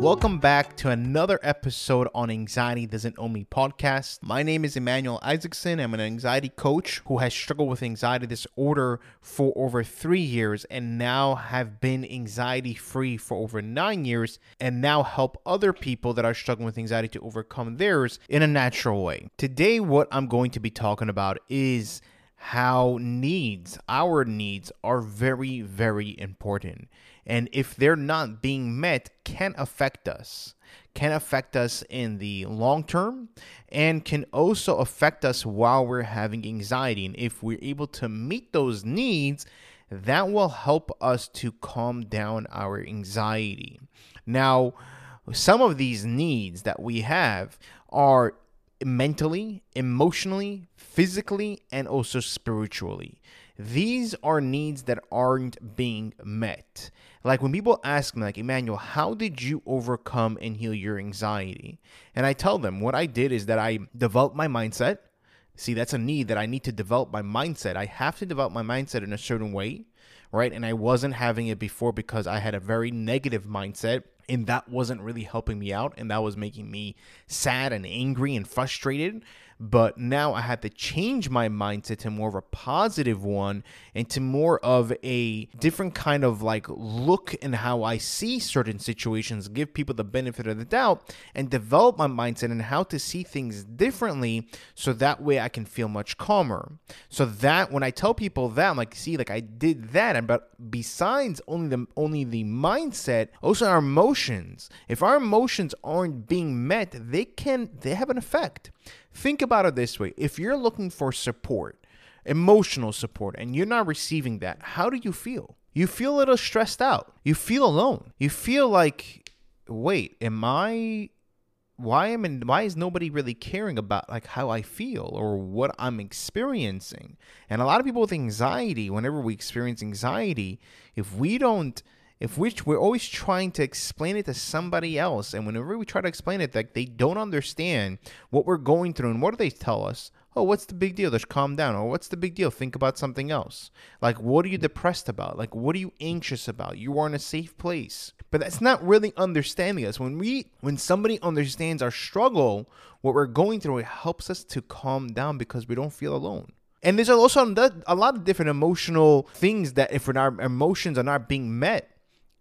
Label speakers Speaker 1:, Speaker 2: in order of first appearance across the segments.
Speaker 1: Welcome back to another episode on Anxiety Doesn't Own Me podcast. My name is Emmanuel Isaacson. I'm an anxiety coach who has struggled with anxiety disorder for over three years and now have been anxiety free for over nine years and now help other people that are struggling with anxiety to overcome theirs in a natural way. Today, what I'm going to be talking about is how needs, our needs, are very, very important and if they're not being met can affect us can affect us in the long term and can also affect us while we're having anxiety. And if we're able to meet those needs that will help us to calm down our anxiety. Now some of these needs that we have are mentally emotionally physically and also spiritually these are needs that aren't being met. Like when people ask me, like, Emmanuel, how did you overcome and heal your anxiety? And I tell them what I did is that I developed my mindset. See, that's a need that I need to develop my mindset. I have to develop my mindset in a certain way, right? And I wasn't having it before because I had a very negative mindset and that wasn't really helping me out and that was making me sad and angry and frustrated but now I had to change my mindset to more of a positive one and to more of a different kind of like look and how I see certain situations, give people the benefit of the doubt, and develop my mindset and how to see things differently so that way I can feel much calmer. So that when I tell people that, I'm like, see, like I did that, and but besides only the only the mindset, also our emotions. If our emotions aren't being met, they can they have an effect. Think about it this way if you're looking for support, emotional support, and you're not receiving that, how do you feel? You feel a little stressed out. You feel alone. You feel like, wait, am I why am in, why is nobody really caring about like how I feel or what I'm experiencing? And a lot of people with anxiety, whenever we experience anxiety, if we don't if we, we're always trying to explain it to somebody else and whenever we try to explain it like they don't understand what we're going through and what do they tell us? Oh what's the big deal? Just calm down. Or what's the big deal? Think about something else. Like what are you depressed about? Like what are you anxious about? You are in a safe place. But that's not really understanding us. When we when somebody understands our struggle what we're going through it helps us to calm down because we don't feel alone. And there's also a lot of different emotional things that if our emotions are not being met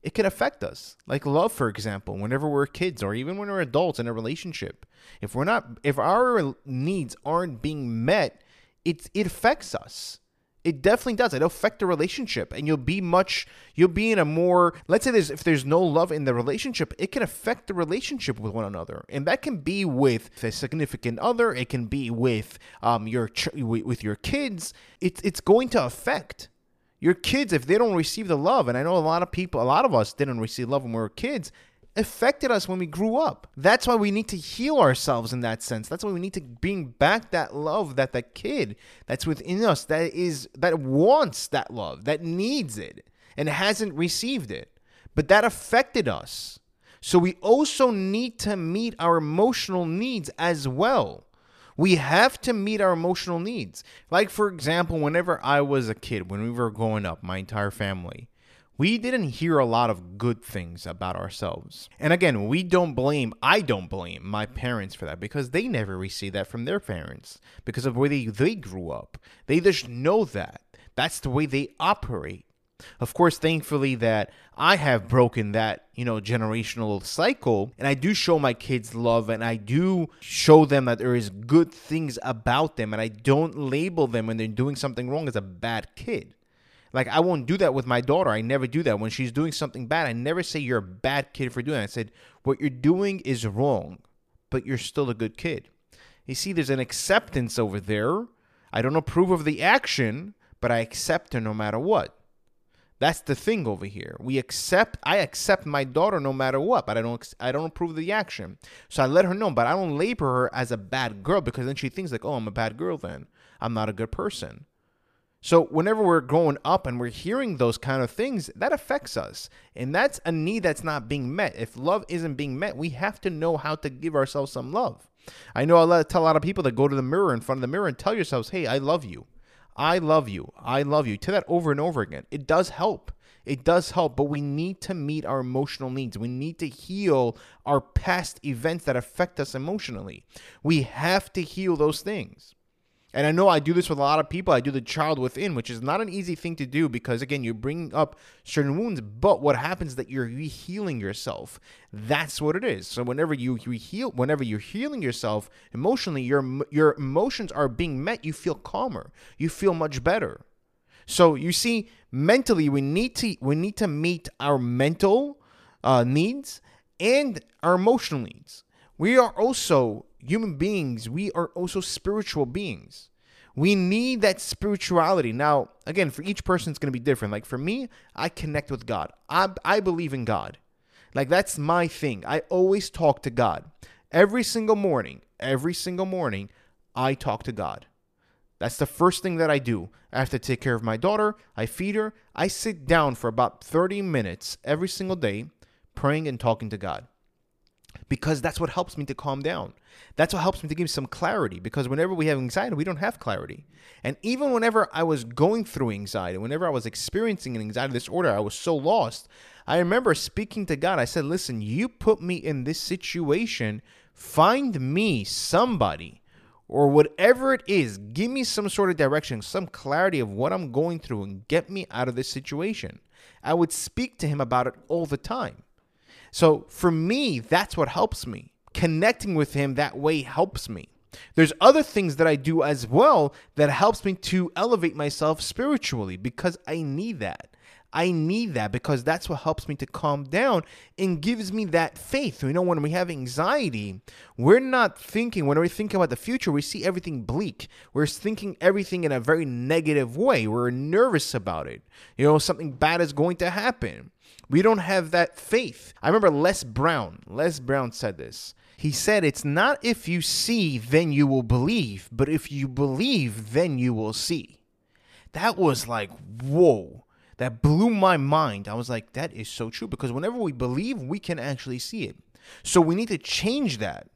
Speaker 1: it could affect us. Like love, for example, whenever we're kids or even when we're adults in a relationship. If we're not if our needs aren't being met, it it affects us. It definitely does. It'll affect the relationship and you'll be much you'll be in a more let's say there's if there's no love in the relationship, it can affect the relationship with one another. And that can be with a significant other, it can be with um your ch- with your kids. It's it's going to affect your kids, if they don't receive the love, and I know a lot of people, a lot of us didn't receive love when we were kids, affected us when we grew up. That's why we need to heal ourselves in that sense. That's why we need to bring back that love that that kid that's within us that is that wants that love, that needs it and hasn't received it. But that affected us. So we also need to meet our emotional needs as well. We have to meet our emotional needs. Like, for example, whenever I was a kid, when we were growing up, my entire family, we didn't hear a lot of good things about ourselves. And again, we don't blame, I don't blame my parents for that because they never received that from their parents because of where they, they grew up. They just know that. That's the way they operate. Of course, thankfully that I have broken that, you know, generational cycle and I do show my kids love and I do show them that there is good things about them and I don't label them when they're doing something wrong as a bad kid. Like I won't do that with my daughter. I never do that. When she's doing something bad, I never say you're a bad kid for doing that. I said what you're doing is wrong, but you're still a good kid. You see, there's an acceptance over there. I don't approve of the action, but I accept her no matter what. That's the thing over here. We accept. I accept my daughter no matter what, but I don't. I don't approve the action. So I let her know, but I don't label her as a bad girl because then she thinks like, oh, I'm a bad girl. Then I'm not a good person. So whenever we're growing up and we're hearing those kind of things, that affects us, and that's a need that's not being met. If love isn't being met, we have to know how to give ourselves some love. I know I tell a lot of people that go to the mirror in front of the mirror and tell yourselves, "Hey, I love you." I love you. I love you. To that over and over again. It does help. It does help, but we need to meet our emotional needs. We need to heal our past events that affect us emotionally. We have to heal those things. And I know I do this with a lot of people. I do the child within, which is not an easy thing to do because, again, you're bringing up certain wounds. But what happens that you're healing yourself. That's what it is. So whenever you, you heal, whenever you're healing yourself emotionally, your your emotions are being met. You feel calmer. You feel much better. So you see, mentally, we need to we need to meet our mental uh, needs and our emotional needs. We are also human beings, we are also spiritual beings. We need that spirituality. Now, again, for each person, it's going to be different. Like for me, I connect with God. I, I believe in God. Like that's my thing. I always talk to God. Every single morning, every single morning, I talk to God. That's the first thing that I do. I have to take care of my daughter. I feed her. I sit down for about 30 minutes every single day praying and talking to God because that's what helps me to calm down. That's what helps me to give some clarity because whenever we have anxiety, we don't have clarity. And even whenever I was going through anxiety, whenever I was experiencing an anxiety disorder, I was so lost. I remember speaking to God. I said, Listen, you put me in this situation. Find me somebody or whatever it is. Give me some sort of direction, some clarity of what I'm going through, and get me out of this situation. I would speak to Him about it all the time. So for me, that's what helps me. Connecting with him that way helps me. There's other things that I do as well that helps me to elevate myself spiritually because I need that. I need that because that's what helps me to calm down and gives me that faith. You know, when we have anxiety, we're not thinking, when we think about the future, we see everything bleak. We're thinking everything in a very negative way. We're nervous about it. You know, something bad is going to happen. We don't have that faith. I remember Les Brown. Les Brown said this. He said, It's not if you see, then you will believe, but if you believe, then you will see. That was like, whoa. That blew my mind. I was like, that is so true because whenever we believe, we can actually see it. So we need to change that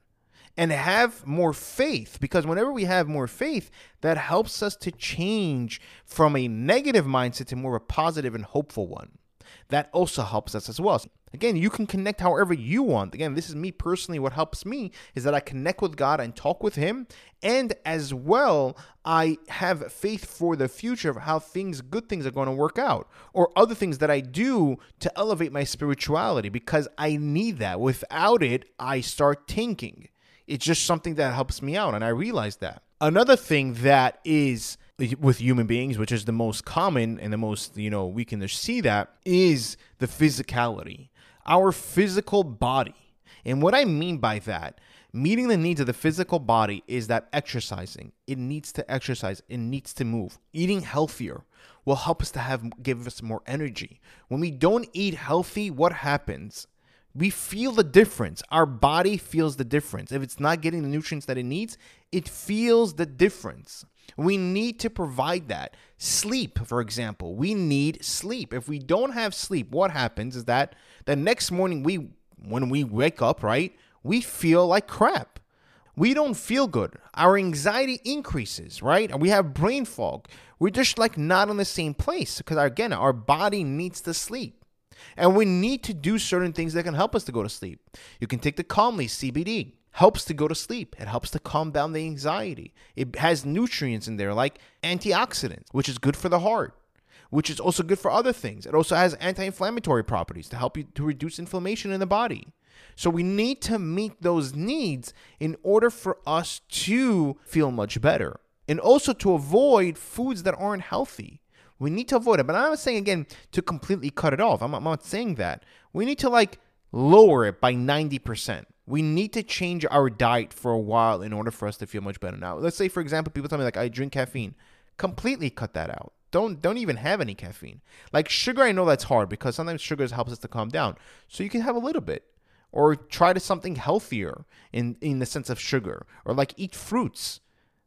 Speaker 1: and have more faith because whenever we have more faith, that helps us to change from a negative mindset to more of a positive and hopeful one that also helps us as well. Again, you can connect however you want. Again, this is me personally. What helps me is that I connect with God and talk with Him. And as well, I have faith for the future of how things, good things are going to work out, or other things that I do to elevate my spirituality because I need that. Without it, I start thinking. It's just something that helps me out. And I realize that. Another thing that is with human beings, which is the most common and the most, you know, we can see that, is the physicality, our physical body. And what I mean by that, meeting the needs of the physical body is that exercising. It needs to exercise, it needs to move. Eating healthier will help us to have give us more energy. When we don't eat healthy, what happens? We feel the difference. Our body feels the difference. If it's not getting the nutrients that it needs, it feels the difference. We need to provide that. Sleep, for example, we need sleep. If we don't have sleep, what happens is that the next morning we when we wake up, right? We feel like crap. We don't feel good. Our anxiety increases, right? And we have brain fog. We're just like not in the same place because again, our body needs to sleep. And we need to do certain things that can help us to go to sleep. You can take the Calmli CBD helps to go to sleep. It helps to calm down the anxiety. It has nutrients in there like antioxidants, which is good for the heart, which is also good for other things. It also has anti-inflammatory properties to help you to reduce inflammation in the body. So we need to meet those needs in order for us to feel much better. And also to avoid foods that aren't healthy. We need to avoid it. But I'm not saying again to completely cut it off. I'm, I'm not saying that. We need to like lower it by 90%. We need to change our diet for a while in order for us to feel much better. Now, let's say, for example, people tell me, like, I drink caffeine. Completely cut that out. don't don't even have any caffeine. Like sugar, I know that's hard because sometimes sugar helps us to calm down. So you can have a little bit, or try to something healthier in in the sense of sugar, or like eat fruits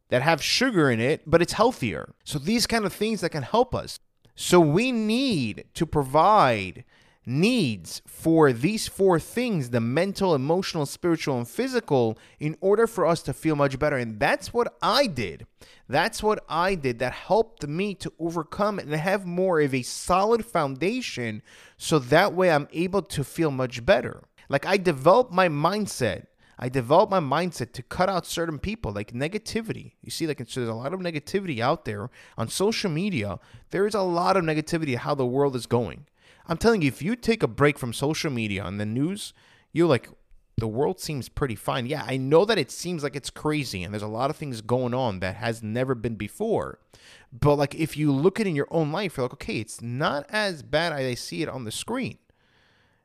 Speaker 1: that have sugar in it, but it's healthier. So these kind of things that can help us. So we need to provide needs for these four things the mental, emotional, spiritual, and physical in order for us to feel much better. And that's what I did. That's what I did that helped me to overcome and have more of a solid foundation so that way I'm able to feel much better. Like I developed my mindset. I developed my mindset to cut out certain people, like negativity. You see, like so there's a lot of negativity out there on social media. There is a lot of negativity how the world is going. I'm telling you, if you take a break from social media and the news, you're like, the world seems pretty fine. Yeah, I know that it seems like it's crazy and there's a lot of things going on that has never been before. But like if you look at it in your own life, you're like, okay, it's not as bad as I see it on the screen.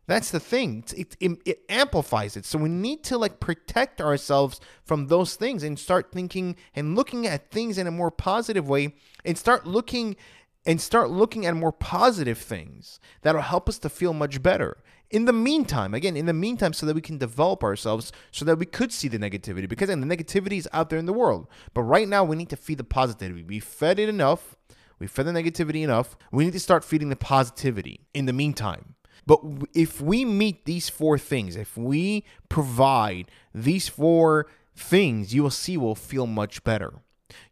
Speaker 1: That's the thing. It, it, it, amplifies it. So we need to like protect ourselves from those things and start thinking and looking at things in a more positive way and start looking and start looking at more positive things that'll help us to feel much better. In the meantime, again, in the meantime, so that we can develop ourselves, so that we could see the negativity, because then the negativity is out there in the world. But right now, we need to feed the positivity. We fed it enough, we fed the negativity enough. We need to start feeding the positivity in the meantime. But if we meet these four things, if we provide these four things, you will see we'll feel much better.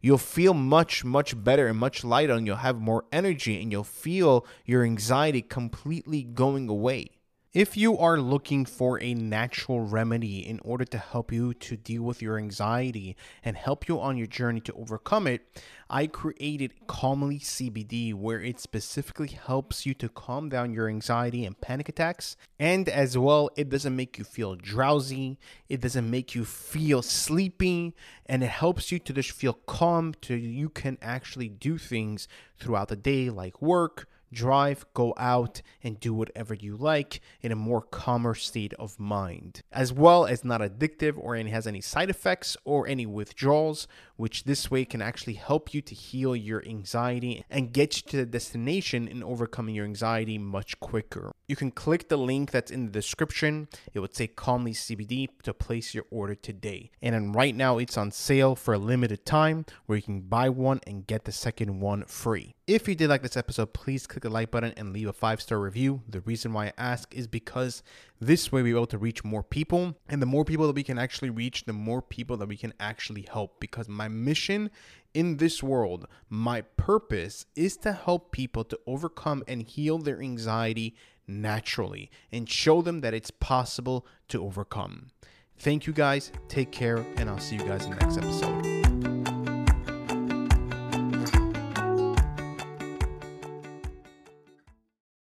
Speaker 1: You'll feel much, much better and much lighter, and you'll have more energy, and you'll feel your anxiety completely going away. If you are looking for a natural remedy in order to help you to deal with your anxiety and help you on your journey to overcome it, I created Calmli CBD, where it specifically helps you to calm down your anxiety and panic attacks. And as well, it doesn't make you feel drowsy, it doesn't make you feel sleepy, and it helps you to just feel calm so you can actually do things throughout the day like work drive, go out, and do whatever you like in a more calmer state of mind, as well as not addictive or any has any side effects or any withdrawals, which this way can actually help you to heal your anxiety and get you to the destination in overcoming your anxiety much quicker. You can click the link that's in the description. It would say Calmli CBD to place your order today. And right now it's on sale for a limited time where you can buy one and get the second one free. If you did like this episode, please click the like button and leave a five star review. The reason why I ask is because this way we're able to reach more people. And the more people that we can actually reach, the more people that we can actually help. Because my mission in this world, my purpose is to help people to overcome and heal their anxiety naturally and show them that it's possible to overcome. Thank you guys. Take care, and I'll see you guys in the next episode.